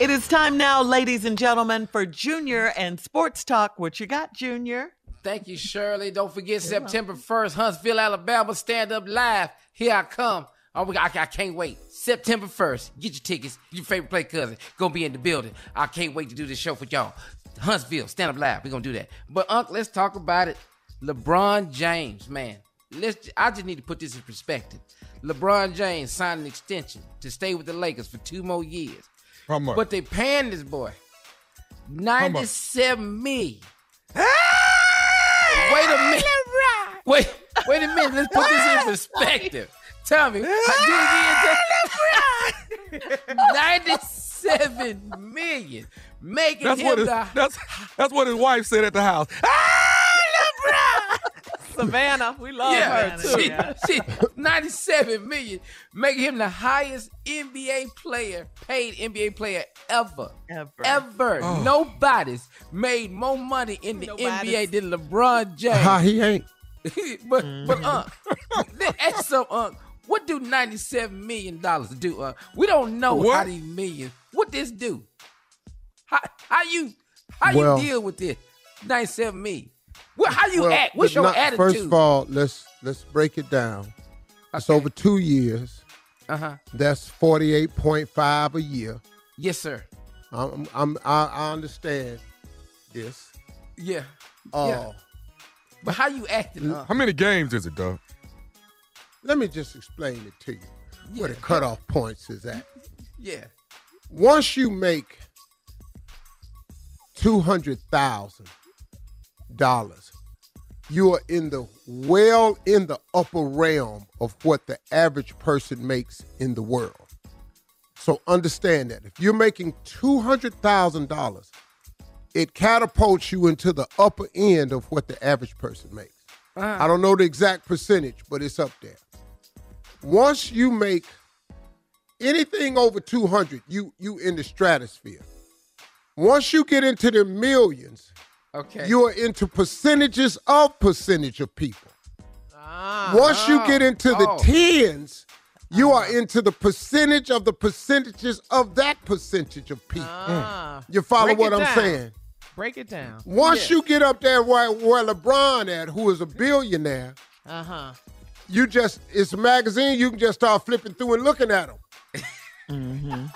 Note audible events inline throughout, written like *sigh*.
It is time now, ladies and gentlemen, for Junior and Sports Talk. What you got, Junior? Thank you, Shirley. Don't forget September 1st, Huntsville, Alabama, stand up live. Here I come. Oh, we, I, I can't wait. September 1st, get your tickets. Your favorite play cousin gonna be in the building. I can't wait to do this show for y'all. Huntsville, stand up live. We're gonna do that. But Unc, let's talk about it. LeBron James, man. Let's I just need to put this in perspective. LeBron James signed an extension to stay with the Lakers for two more years. How much? But they paying this boy 97 million. Wait a minute. Wait, wait a minute. Let's put this in perspective. Tell me, how do it again? *laughs* 97 million. Making That's him what his, the that's that's what his wife said at the house. Savannah, we love yeah, her too. she, yeah. she, 97 million, making him the highest NBA player, paid NBA player ever. Ever. Ever. Oh. Nobody's made more money in the Nobody's- NBA than LeBron James. How he ain't. *laughs* but but uh, then ask some uh, what do 97 million dollars do? Uh, we don't know What? how these millions. What this do? How how you how Well- you deal with this 97 million? What, how you Well, act? What's your not- attitude? First of all, let's let's break it down. It's over two years. uh huh. That's forty eight point five a year. Yes, sir. I'm, I'm I, I understand this. Yeah. Uh, Yeah. But how you acting? Uh, How many games is it, though? Let me just explain it to you where the cutoff points is at. yeah. Once you make two hundred thousand dollars, you are in the well in the upper realm of what the average person makes in the world. So understand that if you're making two hundred thousand dollars, it catapults you into the upper end of what the average person makes. Uh-huh. I don't know the exact percentage, but it's up there. Once you make anything over 200, you you in the stratosphere. Once you get into the millions, Okay. you are into percentages of percentage of people. Ah, Once you oh, get into the oh. tens, you are into the percentage of the percentages of that percentage of people. Ah. You follow Break what I'm down. saying? Break it down. Once you get up there where, where LeBron at, who is a billionaire, Uh huh. you just it's a magazine. You can just start flipping through and looking at them. Mm-hmm.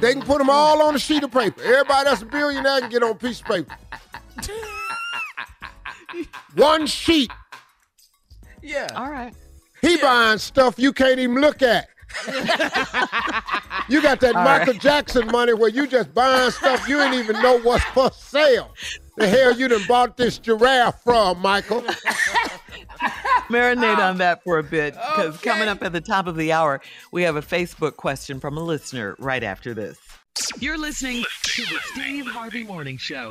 They can put them all on a sheet of paper. Everybody that's a billionaire can get on a piece of paper. One sheet. Yeah. All right. He buying stuff you can't even look at. you got that All Michael right. Jackson money where you just buying stuff you ain't even know what's for sale. The hell you done bought this giraffe from, Michael? Marinate ah. on that for a bit because coming up at the top of the hour, we have a Facebook question from a listener right after this. You're listening to the Steve Harvey Morning Show.